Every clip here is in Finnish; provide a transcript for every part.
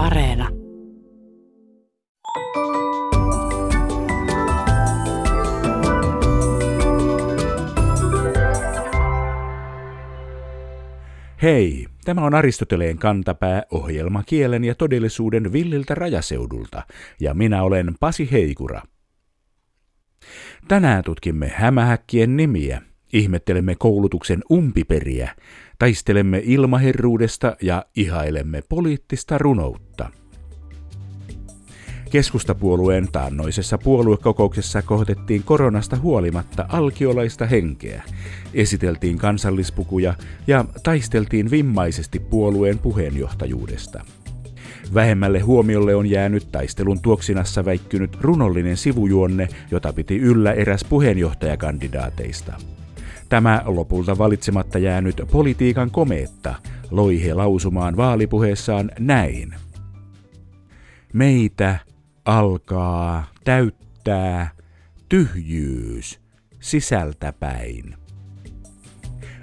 Areena. Hei, tämä on Aristoteleen kantapää ohjelma kielen ja todellisuuden villiltä rajaseudulta, ja minä olen Pasi Heikura. Tänään tutkimme hämähäkkien nimiä, ihmettelemme koulutuksen umpiperiä, taistelemme ilmaherruudesta ja ihailemme poliittista runoutta. Keskustapuolueen taannoisessa puoluekokouksessa kohotettiin koronasta huolimatta alkiolaista henkeä, esiteltiin kansallispukuja ja taisteltiin vimmaisesti puolueen puheenjohtajuudesta. Vähemmälle huomiolle on jäänyt taistelun tuoksinassa väikkynyt runollinen sivujuonne, jota piti yllä eräs puheenjohtajakandidaateista. Tämä lopulta valitsematta jäänyt politiikan komeetta loi he lausumaan vaalipuheessaan näin. Meitä alkaa täyttää tyhjyys sisältäpäin.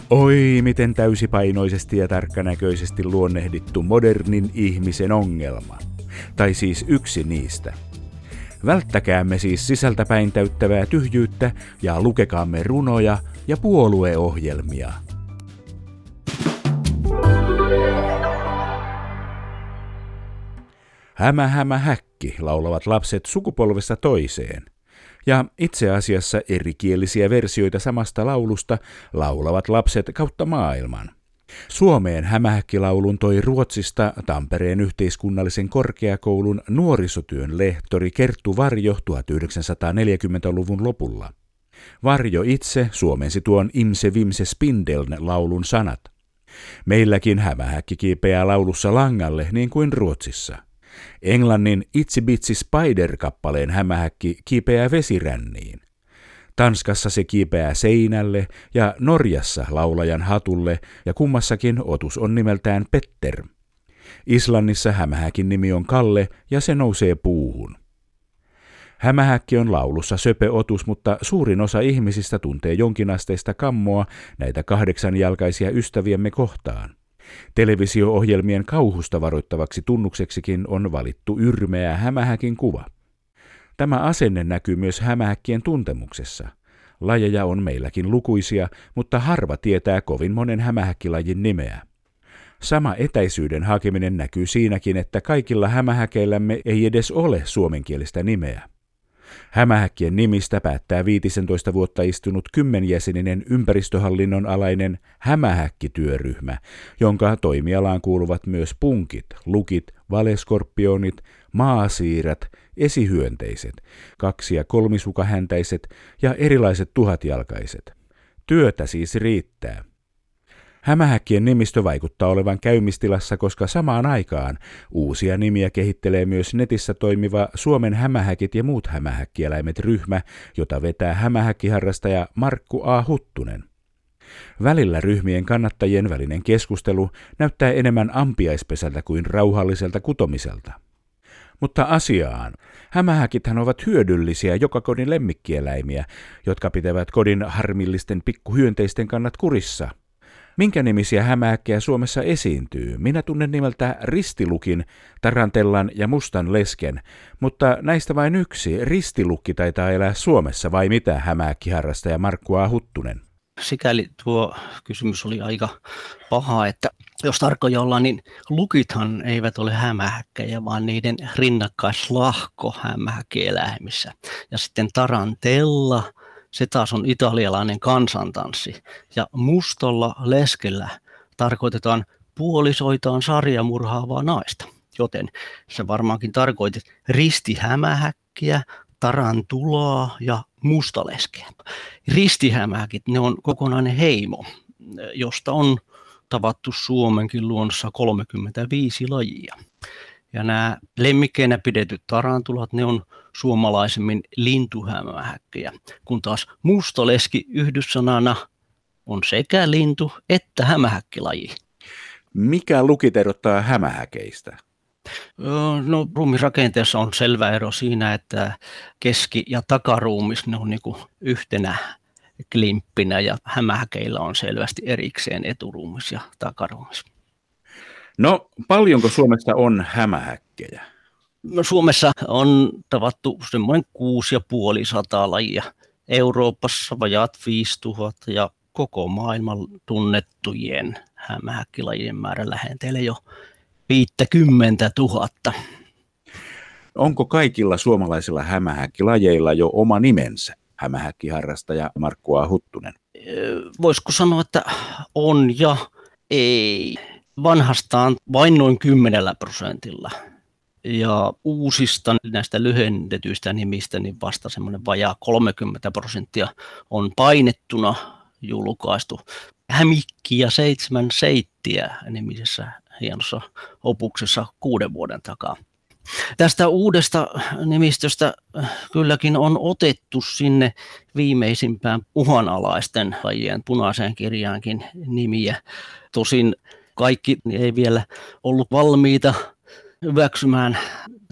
Oi, miten täysipainoisesti ja tarkkanäköisesti luonnehdittu modernin ihmisen ongelma. Tai siis yksi niistä. Välttäkäämme siis sisältäpäin täyttävää tyhjyyttä ja lukekaamme runoja ja puolueohjelmia. Hämä, hämä, häkki, laulavat lapset sukupolvesta toiseen. Ja itse asiassa erikielisiä versioita samasta laulusta laulavat lapset kautta maailman. Suomeen hämähäkkilaulun toi Ruotsista Tampereen yhteiskunnallisen korkeakoulun nuorisotyön lehtori Kerttu Varjo 1940-luvun lopulla. Varjo itse suomensi tuon Imse Vimse Spindeln laulun sanat. Meilläkin hämähäkki kiipeää laulussa langalle niin kuin Ruotsissa. Englannin Itsi Bitsi Spider-kappaleen hämähäkki kiipeää vesiränniin. Tanskassa se kiipeää seinälle ja Norjassa laulajan hatulle ja kummassakin otus on nimeltään Petter. Islannissa hämähäkin nimi on Kalle ja se nousee puuhun. Hämähäkki on laulussa söpö otus, mutta suurin osa ihmisistä tuntee jonkinasteista kammoa näitä kahdeksanjalkaisia ystäviemme kohtaan. Televisio-ohjelmien kauhusta varoittavaksi tunnukseksikin on valittu yrmeä hämähäkin kuva. Tämä asenne näkyy myös hämähäkkien tuntemuksessa. Lajeja on meilläkin lukuisia, mutta harva tietää kovin monen hämähäkkilajin nimeä. Sama etäisyyden hakeminen näkyy siinäkin, että kaikilla hämähäkeillämme ei edes ole suomenkielistä nimeä. Hämähäkkien nimistä päättää 15 vuotta istunut kymmenjäseninen ympäristöhallinnon alainen hämähäkkityöryhmä, jonka toimialaan kuuluvat myös punkit, lukit, valeskorpionit, maasiirät, esihyönteiset, kaksi- ja kolmisukahäntäiset ja erilaiset tuhatjalkaiset. Työtä siis riittää. Hämähäkkien nimistö vaikuttaa olevan käymistilassa, koska samaan aikaan uusia nimiä kehittelee myös netissä toimiva Suomen hämähäkit ja muut hämähäkkieläimet ryhmä, jota vetää hämähäkkiharrastaja Markku A. Huttunen. Välillä ryhmien kannattajien välinen keskustelu näyttää enemmän ampiaispesältä kuin rauhalliselta kutomiselta. Mutta asiaan. Hämähäkithän ovat hyödyllisiä joka kodin lemmikkieläimiä, jotka pitävät kodin harmillisten pikkuhyönteisten kannat kurissa – Minkä nimisiä hämääkkejä Suomessa esiintyy? Minä tunnen nimeltä Ristilukin, Tarantellan ja Mustan lesken, mutta näistä vain yksi, Ristilukki taitaa elää Suomessa vai mitä hämääkkiharrastaja Markku A. Huttunen? Sikäli tuo kysymys oli aika paha, että jos tarkkoja ollaan, niin lukithan eivät ole hämähäkkejä, vaan niiden rinnakkaislahko hämähäkkieläimissä. Ja sitten tarantella – se taas on italialainen kansantanssi. Ja mustolla leskellä tarkoitetaan puolisoitaan sarjamurhaavaa naista. Joten se varmaankin tarkoitit ristihämähäkkiä, tarantulaa ja mustaleskeä. Ristihämähäkit, ne on kokonainen heimo, josta on tavattu Suomenkin luonnossa 35 lajia. Ja nämä lemmikkeinä pidetyt tarantulat, ne on suomalaisemmin lintuhämähäkkejä, kun taas mustaleski yhdyssanana on sekä lintu että hämähäkkilaji. Mikä lukit erottaa hämähäkeistä? No ruumirakenteessa on selvä ero siinä, että keski- ja takaruumis ne on niin yhtenä klimppinä ja hämähäkeillä on selvästi erikseen eturuumis ja takaruumis. No, paljonko Suomessa on hämähäkkejä? No, Suomessa on tavattu semmoinen 6500 lajia. Euroopassa vajaat 5000 ja koko maailman tunnettujen hämähäkkilajien määrä lähentelee jo 50 000. Onko kaikilla suomalaisilla hämähäkkilajeilla jo oma nimensä? Hämähäkkiharrastaja Markku A. Huttunen. Voisiko sanoa, että on ja ei. Vanhastaan vain noin 10 prosentilla. Ja uusista näistä lyhennetyistä nimistä niin vasta semmoinen vajaa 30 prosenttia on painettuna julkaistu. Hämikki ja seitsemän seittiä nimisessä hienossa opuksessa kuuden vuoden takaa. Tästä uudesta nimistöstä kylläkin on otettu sinne viimeisimpään uhanalaisten lajien punaiseen kirjaankin nimiä. Tosin kaikki ei vielä ollut valmiita hyväksymään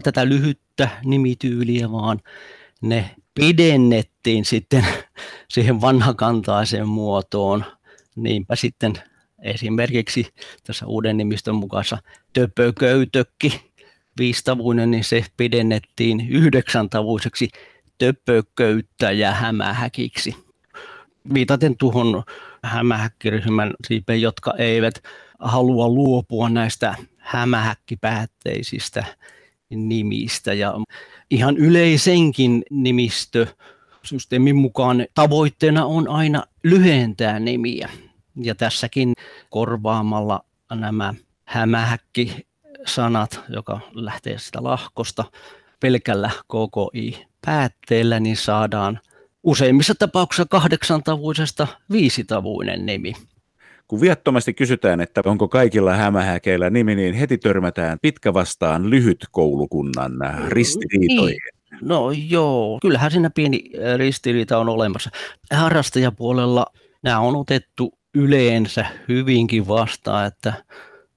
tätä lyhyttä nimityyliä, vaan ne pidennettiin sitten siihen vanhakantaiseen muotoon. Niinpä sitten esimerkiksi tässä uuden nimistön mukaisessa töpököytökki viistavuinen, niin se pidennettiin yhdeksäntavuiseksi töpököyttäjä hämähäkiksi. Viitaten tuohon hämähäkkiryhmän siipeen, jotka eivät halua luopua näistä hämähäkkipäätteisistä nimistä. Ja ihan yleisenkin nimistö systeemin mukaan tavoitteena on aina lyhentää nimiä. Ja tässäkin korvaamalla nämä hämähäkki sanat, joka lähtee sitä lahkosta pelkällä KKI-päätteellä, niin saadaan useimmissa tapauksissa kahdeksantavuisesta viisitavuinen nimi. Kun viattomasti kysytään, että onko kaikilla hämähäkeillä nimi, niin heti törmätään pitkä vastaan lyhyt koulukunnan ristiriitoihin. Niin. No joo, kyllähän siinä pieni ristiriita on olemassa. Harrastajapuolella nämä on otettu yleensä hyvinkin vastaan, että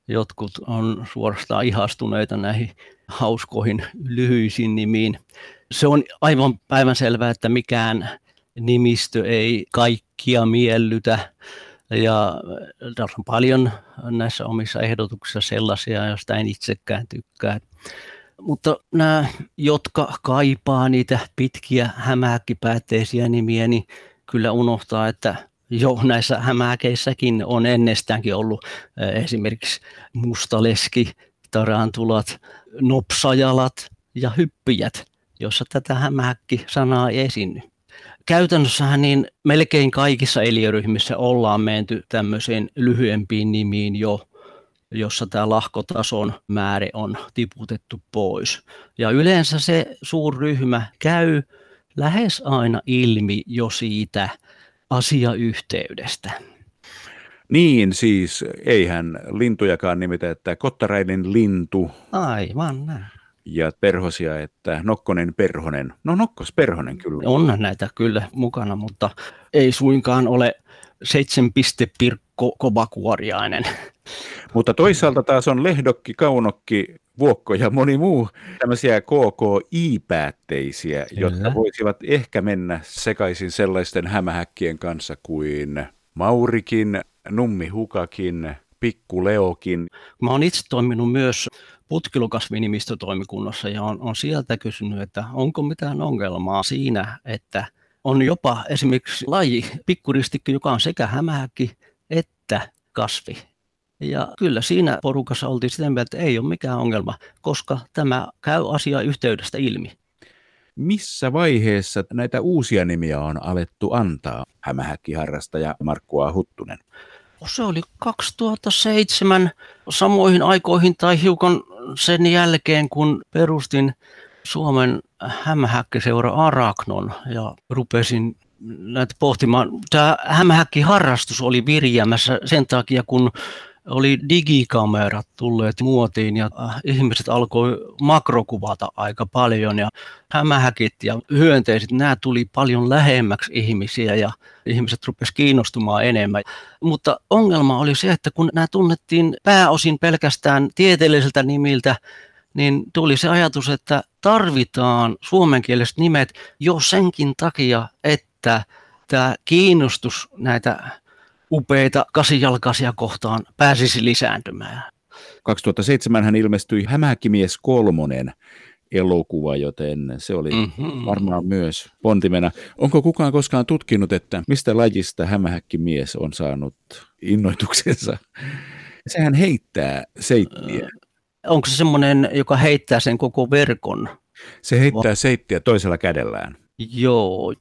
jotkut on suorastaan ihastuneita näihin hauskoihin lyhyisiin nimiin. Se on aivan päivänselvää, että mikään nimistö ei kaikkia miellytä. Ja tässä on paljon näissä omissa ehdotuksissa sellaisia, joista en itsekään tykkää. Mutta nämä, jotka kaipaa niitä pitkiä hämähäkkipäätteisiä nimiä, niin kyllä unohtaa, että jo näissä hämäkeissäkin on ennestäänkin ollut esimerkiksi mustaleski, tarantulat, nopsajalat ja hyppijät, jossa tätä hämähäkki-sanaa ei esiinny. Käytännössähän niin melkein kaikissa eliöryhmissä ollaan menty tämmöiseen lyhyempiin nimiin jo, jossa tämä lahkotason määrä on tiputettu pois. Ja yleensä se suurryhmä käy lähes aina ilmi jo siitä asiayhteydestä. Niin, siis eihän lintujakaan nimitä, että kottarainen lintu. Aivan näin. Ja perhosia, että nokkonen perhonen. No nokkos perhonen kyllä. On näitä kyllä mukana, mutta ei suinkaan ole seitsemän piste pirkko kovakuoriainen. Mutta toisaalta taas on lehdokki, kaunokki, vuokko ja moni muu tämmöisiä KKI-päätteisiä, Kyllä. jotka voisivat ehkä mennä sekaisin sellaisten hämähäkkien kanssa kuin Maurikin, Nummi Hukakin, Pikku Leokin. Mä oon itse toiminut myös putkilukasvinimistötoimikunnassa ja on, on sieltä kysynyt, että onko mitään ongelmaa siinä, että on jopa esimerkiksi laji, pikkuristikki, joka on sekä hämähäkki että kasvi. Ja kyllä siinä porukassa oltiin sitä mieltä, että ei ole mikään ongelma, koska tämä käy asia yhteydestä ilmi. Missä vaiheessa näitä uusia nimiä on alettu antaa? Hämähäkkiharrastaja Markku A. Huttunen. Se oli 2007 samoihin aikoihin tai hiukan sen jälkeen, kun perustin Suomen hämähäkkiseura Araknon ja rupesin näitä pohtimaan. Tämä hämähäkkiharrastus oli virjäämässä sen takia, kun oli digikamerat tulleet muotiin ja äh, ihmiset alkoi makrokuvata aika paljon ja hämähäkit ja hyönteiset, nämä tuli paljon lähemmäksi ihmisiä ja ihmiset rupesivat kiinnostumaan enemmän. Mutta ongelma oli se, että kun nämä tunnettiin pääosin pelkästään tieteelliseltä nimiltä, niin tuli se ajatus, että tarvitaan suomenkieliset nimet jo senkin takia, että tämä kiinnostus näitä upeita kasijalkaisia kohtaan pääsisi lisääntymään. 2007 hän ilmestyi Hämähäkkimies kolmonen elokuva, joten se oli mm-hmm. varmaan myös pontimena. Onko kukaan koskaan tutkinut, että mistä lajista hämähäkkimies on saanut innoituksensa? Sehän heittää seittiä. Onko se semmoinen, joka heittää sen koko verkon? Se heittää seittiä toisella kädellään. Joo.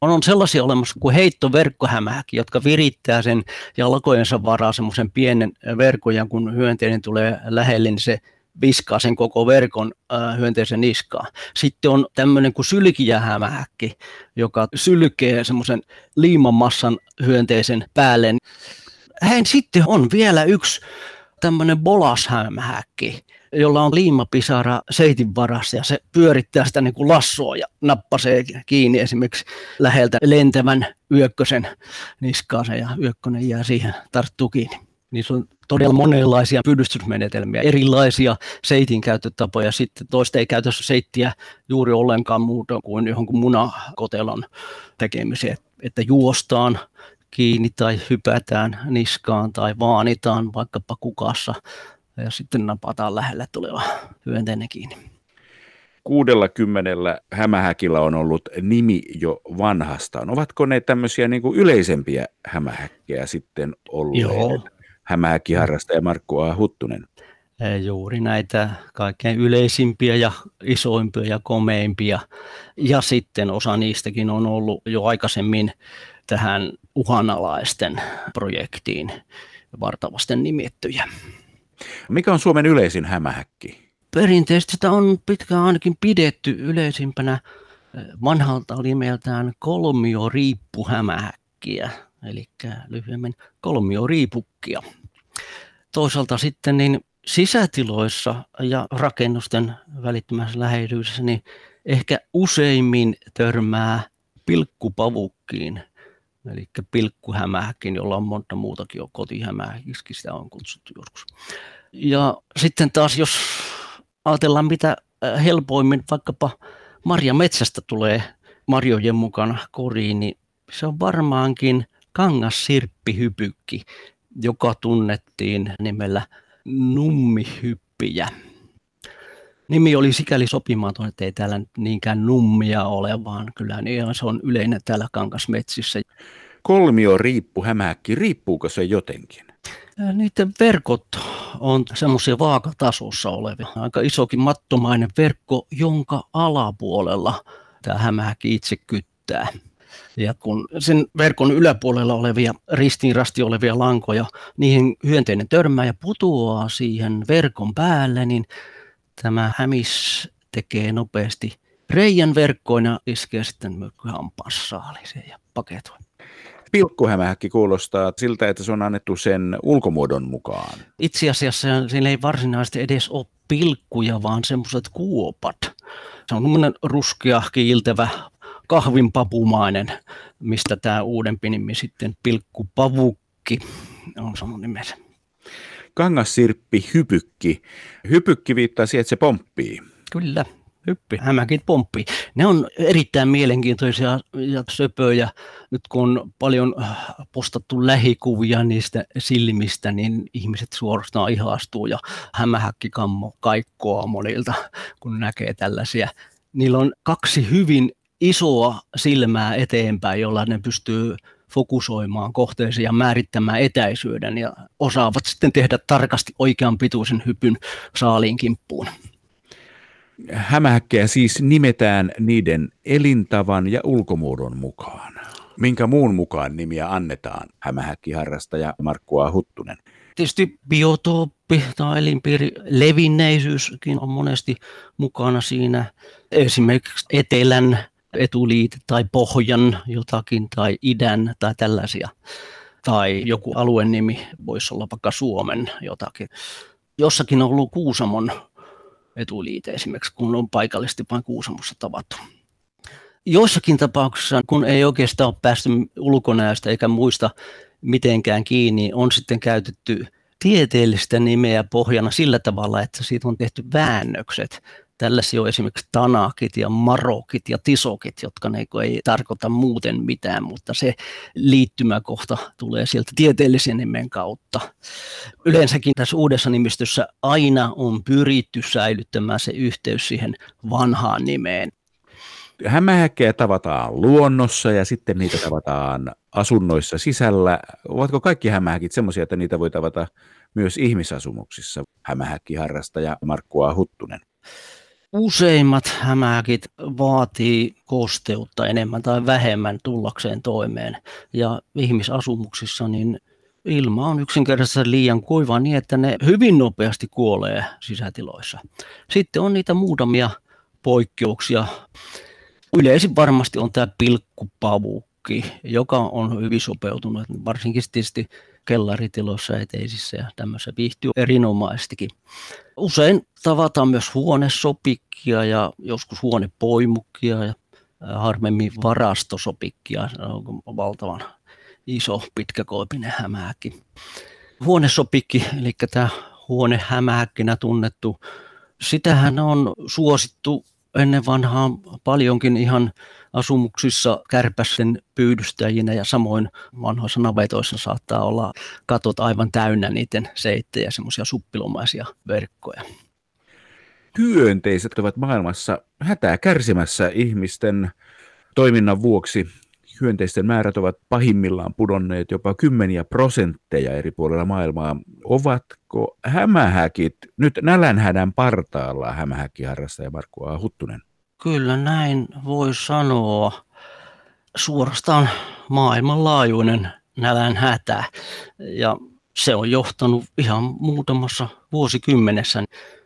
On sellaisia olemassa kuin heittoverkkohämähäkki, jotka virittää sen jalkojensa varaa semmoisen pienen verkon, ja kun hyönteinen tulee lähelle, niin se viskaa sen koko verkon äh, hyönteisen niskaan. Sitten on tämmöinen kuin sylkijähämähäkki, joka sylkee semmoisen liimamassan hyönteisen päälle. Hän sitten on vielä yksi tämmöinen bolashämähäkki, jolla on liimapisara seitin varassa ja se pyörittää sitä niin kuin lassoa ja nappasee kiinni esimerkiksi läheltä lentävän yökkösen niskaansa ja yökkönen jää siihen tarttuu kiinni. Se on todella monenlaisia pyydystysmenetelmiä, erilaisia seitin käyttötapoja. Sitten toista ei käytä seittiä juuri ollenkaan muuta kuin johonkin munakotelon tekemiseen, että juostaan kiinni tai hypätään niskaan tai vaanitaan vaikkapa kukassa ja sitten napataan lähelle tuleva hyönteinen kiinni. 60 hämähäkillä on ollut nimi jo vanhastaan. Ovatko ne tämmöisiä niin kuin yleisempiä hämähäkkejä sitten olleet? Joo. Hämähäkkiharrastaja Markku A. Huttunen. Juuri näitä kaikkein yleisimpiä ja isoimpia ja komeimpia. Ja sitten osa niistäkin on ollut jo aikaisemmin tähän uhanalaisten projektiin vartavasten nimettyjä. Mikä on Suomen yleisin hämähäkki? Perinteisesti sitä on pitkään ainakin pidetty yleisimpänä vanhalta nimeltään kolmioriippuhämähäkkiä, eli lyhyemmin kolmioriipukkia. Toisaalta sitten niin sisätiloissa ja rakennusten välittömässä läheisyydessä niin ehkä useimmin törmää pilkkupavukkiin – eli pilkkuhämähäkin, jolla on monta muutakin jo kotihämähäkiksi, sitä on kutsuttu joskus. Ja sitten taas, jos ajatellaan mitä äh, helpoimmin vaikkapa Marja Metsästä tulee marjojen mukana koriin, niin se on varmaankin kangassirppihypykki, joka tunnettiin nimellä nummihyppiä. Nimi oli sikäli sopimaton, että ei täällä niinkään nummia ole, vaan kyllä niin se on yleinen täällä kankasmetsissä. Kolmio riippu hämähäkki, riippuuko se jotenkin? Niiden verkot on semmoisia vaakatasossa olevia. Aika isokin mattomainen verkko, jonka alapuolella tämä hämähäkki itse kyttää. Ja kun sen verkon yläpuolella olevia, ristiinrasti olevia lankoja, niihin hyönteinen törmää ja putoaa siihen verkon päälle, niin tämä hämis tekee nopeasti reijän verkkoina ja iskee sitten hampaassaaliseen ja paketoi. Pilkkuhämähäkki kuulostaa siltä, että se on annettu sen ulkomuodon mukaan. Itse asiassa siinä ei varsinaisesti edes ole pilkkuja, vaan semmoiset kuopat. Se on semmoinen ruskea, kiiltävä, kahvinpapumainen, mistä tämä uudempi nimi sitten pilkkupavukki on sanon nimensä kangassirppi, hypykki. Hypykki viittaa siihen, että se pomppii. Kyllä, hyppi, hämäkin pomppii. Ne on erittäin mielenkiintoisia ja söpöjä. Nyt kun on paljon äh, postattu lähikuvia niistä silmistä, niin ihmiset suorastaan ihastuu ja hämähäkkikammo kaikkoa monilta, kun näkee tällaisia. Niillä on kaksi hyvin isoa silmää eteenpäin, jolla ne pystyy fokusoimaan kohteeseen ja määrittämään etäisyyden ja osaavat sitten tehdä tarkasti oikean pituisen hypyn saaliin kimppuun. Hämähäkkejä siis nimetään niiden elintavan ja ulkomuodon mukaan. Minkä muun mukaan nimiä annetaan hämähäkkiharrastaja Markku A. Huttunen? Tietysti biotooppi tai elinpiiri levinneisyyskin on monesti mukana siinä. Esimerkiksi etelän etuliite tai pohjan jotakin tai idän tai tällaisia. Tai joku alueen nimi voisi olla vaikka Suomen jotakin. Jossakin on ollut Kuusamon etuliite esimerkiksi, kun on paikallisesti vain Kuusamossa tavattu. Joissakin tapauksissa, kun ei oikeastaan ole päästy ulkonäöstä eikä muista mitenkään kiinni, on sitten käytetty tieteellistä nimeä pohjana sillä tavalla, että siitä on tehty väännökset Tällaisia on esimerkiksi tanakit ja marokit ja tisokit, jotka ei tarkoita muuten mitään, mutta se liittymäkohta tulee sieltä tieteellisen nimen kautta. Yleensäkin tässä uudessa nimistössä aina on pyritty säilyttämään se yhteys siihen vanhaan nimeen. Hämähäkkejä tavataan luonnossa ja sitten niitä tavataan asunnoissa sisällä. Ovatko kaikki hämähäkit sellaisia, että niitä voi tavata myös ihmisasumuksissa? Hämähäkkiharrastaja Markku A. Huttunen. Useimmat hämähäkit vaatii kosteutta enemmän tai vähemmän tullakseen toimeen. Ja ihmisasumuksissa niin ilma on yksinkertaisesti liian kuiva niin, että ne hyvin nopeasti kuolee sisätiloissa. Sitten on niitä muutamia poikkeuksia. Yleisin varmasti on tämä pilkkupavukki, joka on hyvin sopeutunut, varsinkin tietysti kellaritiloissa, eteisissä ja tämmöisessä viihtyy erinomaistikin. Usein tavataan myös huonesopikkia ja joskus huonepoimukkia ja harvemmin varastosopikkia. Se on valtavan iso pitkäkoipinen hämähäkki. Huonesopikki, eli tämä huonehämähäkkinä tunnettu, sitähän on suosittu ennen vanhaa paljonkin ihan asumuksissa kärpästen pyydystäjinä ja samoin vanhoissa navetoissa saattaa olla katot aivan täynnä niiden seittejä, semmoisia suppilomaisia verkkoja. Työnteiset ovat maailmassa hätää kärsimässä ihmisten toiminnan vuoksi. Hyönteisten määrät ovat pahimmillaan pudonneet jopa kymmeniä prosentteja eri puolilla maailmaa. Ovatko hämähäkit nyt nälänhädän partaalla hämähäkkiharrastaja Markku A. Huttunen? Kyllä näin voi sanoa. Suorastaan maailmanlaajuinen nälän hätä. Ja se on johtanut ihan muutamassa vuosikymmenessä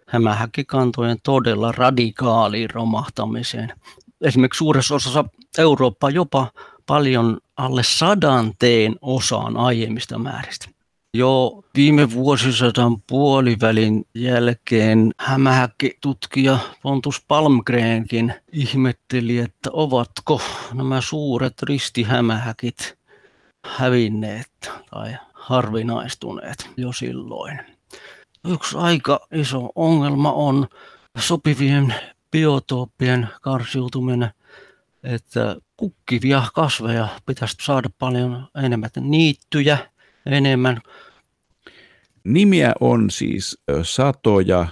hämähäkkikantojen todella radikaaliin romahtamiseen. Esimerkiksi suuressa osassa Eurooppaa jopa paljon alle sadanteen osaan aiemmista määristä. Jo viime vuosisadan puolivälin jälkeen hämähäkkitutkija Pontus Palmgrenkin ihmetteli, että ovatko nämä suuret ristihämähäkit hävinneet tai harvinaistuneet jo silloin. Yksi aika iso ongelma on sopivien biotooppien karsiutuminen, että kukkivia kasveja pitäisi saada paljon enemmän niittyjä, enemmän. Nimiä on siis satoja,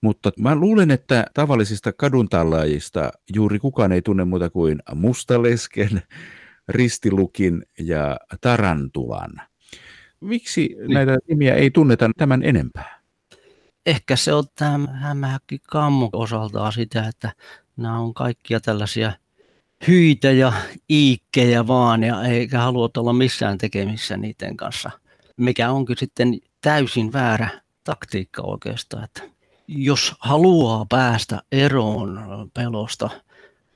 mutta mä luulen, että tavallisista kaduntallaajista juuri kukaan ei tunne muuta kuin mustalesken, ristilukin ja tarantulan. Miksi niin. näitä nimiä ei tunneta tämän enempää? Ehkä se on tämä hämähäkki kammo osaltaan sitä, että nämä on kaikkia tällaisia hyitä ja iikkejä vaan, ja eikä halua olla missään tekemissä niiden kanssa. Mikä onkin sitten täysin väärä taktiikka oikeastaan, että jos haluaa päästä eroon pelosta,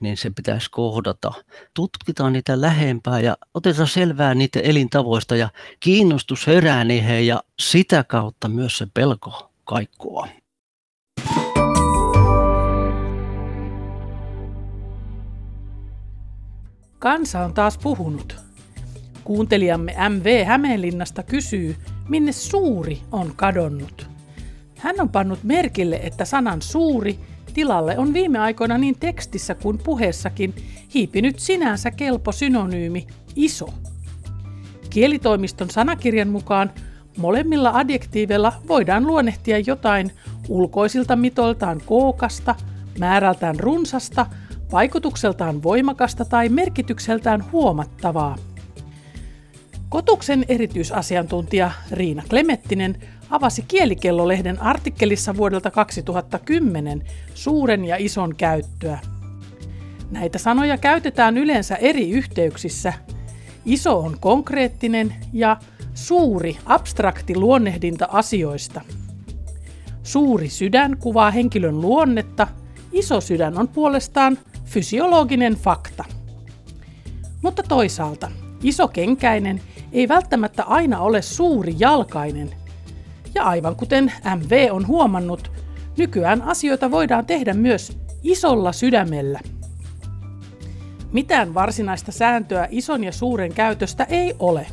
niin se pitäisi kohdata. Tutkitaan niitä lähempää ja otetaan selvää niiden elintavoista ja kiinnostus herää niihin ja sitä kautta myös se pelko kaikkoa. Kansa on taas puhunut. Kuuntelijamme MV Hämeenlinnasta kysyy, minne suuri on kadonnut. Hän on pannut merkille, että sanan suuri tilalle on viime aikoina niin tekstissä kuin puheessakin hiipinyt sinänsä kelpo synonyymi iso. Kielitoimiston sanakirjan mukaan molemmilla adjektiiveilla voidaan luonnehtia jotain ulkoisilta mitoiltaan kookasta, määrältään runsasta – vaikutukseltaan voimakasta tai merkitykseltään huomattavaa. Kotuksen erityisasiantuntija Riina Klemettinen avasi Kielikello-lehden artikkelissa vuodelta 2010 suuren ja ison käyttöä. Näitä sanoja käytetään yleensä eri yhteyksissä. Iso on konkreettinen ja suuri abstrakti luonnehdinta asioista. Suuri sydän kuvaa henkilön luonnetta, iso sydän on puolestaan fysiologinen fakta. Mutta toisaalta isokenkäinen ei välttämättä aina ole suuri jalkainen. Ja aivan kuten MV on huomannut, nykyään asioita voidaan tehdä myös isolla sydämellä. Mitään varsinaista sääntöä ison ja suuren käytöstä ei ole.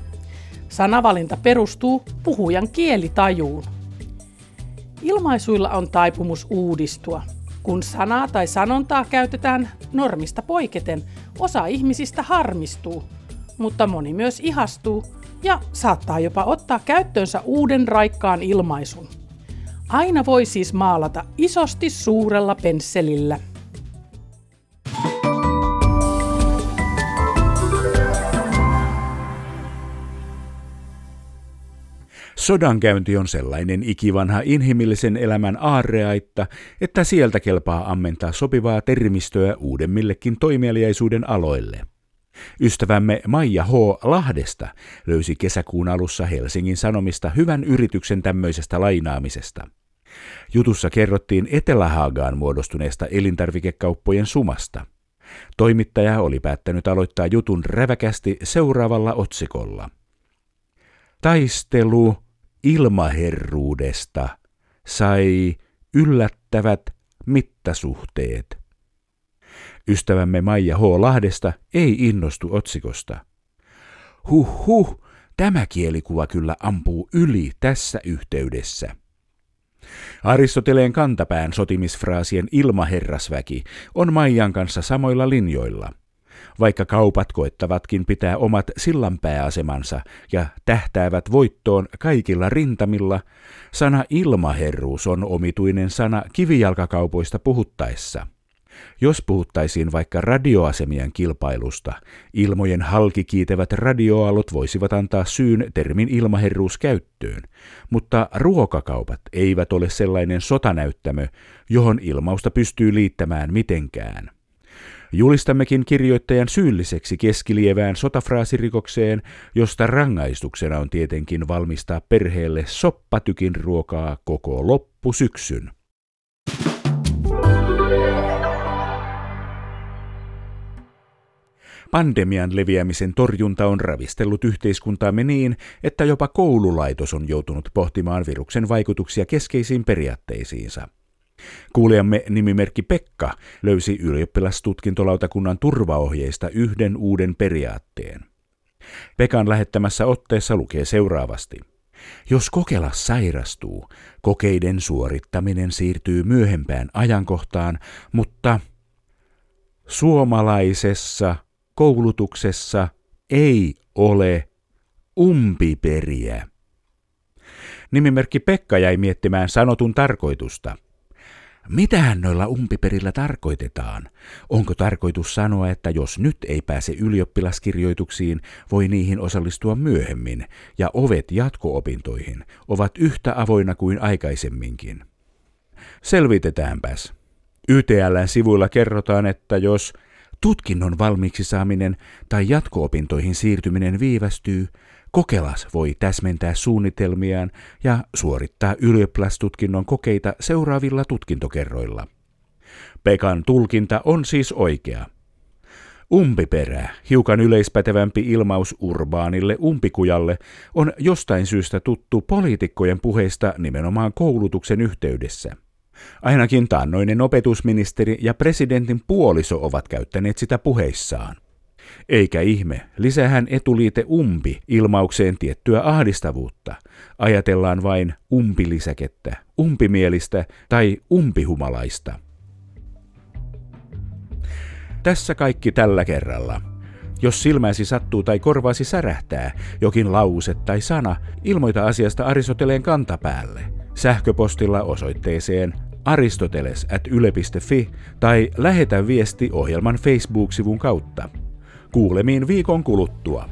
Sanavalinta perustuu puhujan kielitajuun. Ilmaisuilla on taipumus uudistua – Kun sanaa tai sanontaa käytetään normista poiketen, osa ihmisistä harmistuu, mutta moni myös ihastuu ja saattaa jopa ottaa käyttöönsä uuden raikkaan ilmaisun. Aina voi siis maalata isosti suurella pensselillä. Sodankäynti on sellainen ikivanha inhimillisen elämän aarreaitta, että sieltä kelpaa ammentaa sopivaa termistöä uudemmillekin toimeliaisuuden aloille. Ystävämme Maija H. Lahdesta löysi kesäkuun alussa Helsingin Sanomista hyvän yrityksen tämmöisestä lainaamisesta. Jutussa kerrottiin Etelähaagaan muodostuneesta elintarvikekauppojen sumasta. Toimittaja oli päättänyt aloittaa jutun räväkästi seuraavalla otsikolla. Taistelu ilmaherruudesta sai yllättävät mittasuhteet. Ystävämme Maija H. Lahdesta ei innostu otsikosta. Huh huh, tämä kielikuva kyllä ampuu yli tässä yhteydessä. Aristoteleen kantapään sotimisfraasien ilmaherrasväki on Maijan kanssa samoilla linjoilla – vaikka kaupat koettavatkin pitää omat sillanpääasemansa ja tähtäävät voittoon kaikilla rintamilla, sana ilmaherruus on omituinen sana kivijalkakaupoista puhuttaessa. Jos puhuttaisiin vaikka radioasemien kilpailusta, ilmojen halkikiitevät radioaalot voisivat antaa syyn termin ilmaherruus käyttöön, mutta ruokakaupat eivät ole sellainen sotanäyttämö, johon ilmausta pystyy liittämään mitenkään. Julistammekin kirjoittajan syylliseksi keskilievään sotafraasirikokseen, josta rangaistuksena on tietenkin valmistaa perheelle soppatykin ruokaa koko loppusyksyn. Pandemian leviämisen torjunta on ravistellut yhteiskuntaamme niin, että jopa koululaitos on joutunut pohtimaan viruksen vaikutuksia keskeisiin periaatteisiinsa. Kuulijamme nimimerkki Pekka löysi ylioppilastutkintolautakunnan turvaohjeista yhden uuden periaatteen. Pekan lähettämässä otteessa lukee seuraavasti. Jos kokelas sairastuu, kokeiden suorittaminen siirtyy myöhempään ajankohtaan, mutta suomalaisessa koulutuksessa ei ole umpiperiä. Nimimerkki Pekka jäi miettimään sanotun tarkoitusta – Mitähän noilla umpiperillä tarkoitetaan? Onko tarkoitus sanoa, että jos nyt ei pääse ylioppilaskirjoituksiin, voi niihin osallistua myöhemmin, ja ovet jatko-opintoihin ovat yhtä avoinna kuin aikaisemminkin? Selvitetäänpäs. YTLn sivuilla kerrotaan, että jos tutkinnon valmiiksi saaminen tai jatko-opintoihin siirtyminen viivästyy, Kokelas voi täsmentää suunnitelmiaan ja suorittaa ylioppilastutkinnon kokeita seuraavilla tutkintokerroilla. Pekan tulkinta on siis oikea. Umpiperä, hiukan yleispätevämpi ilmaus urbaanille umpikujalle, on jostain syystä tuttu poliitikkojen puheista nimenomaan koulutuksen yhteydessä. Ainakin taannoinen opetusministeri ja presidentin puoliso ovat käyttäneet sitä puheissaan. Eikä ihme, lisähän etuliite umpi ilmaukseen tiettyä ahdistavuutta. Ajatellaan vain umpilisäkettä, umpimielistä tai umpihumalaista. Tässä kaikki tällä kerralla. Jos silmäsi sattuu tai korvaasi särähtää jokin lause tai sana, ilmoita asiasta Aristoteleen kantapäälle. Sähköpostilla osoitteeseen aristoteles at yle.fi tai lähetä viesti ohjelman Facebook-sivun kautta. Kuulemiin viikon kuluttua.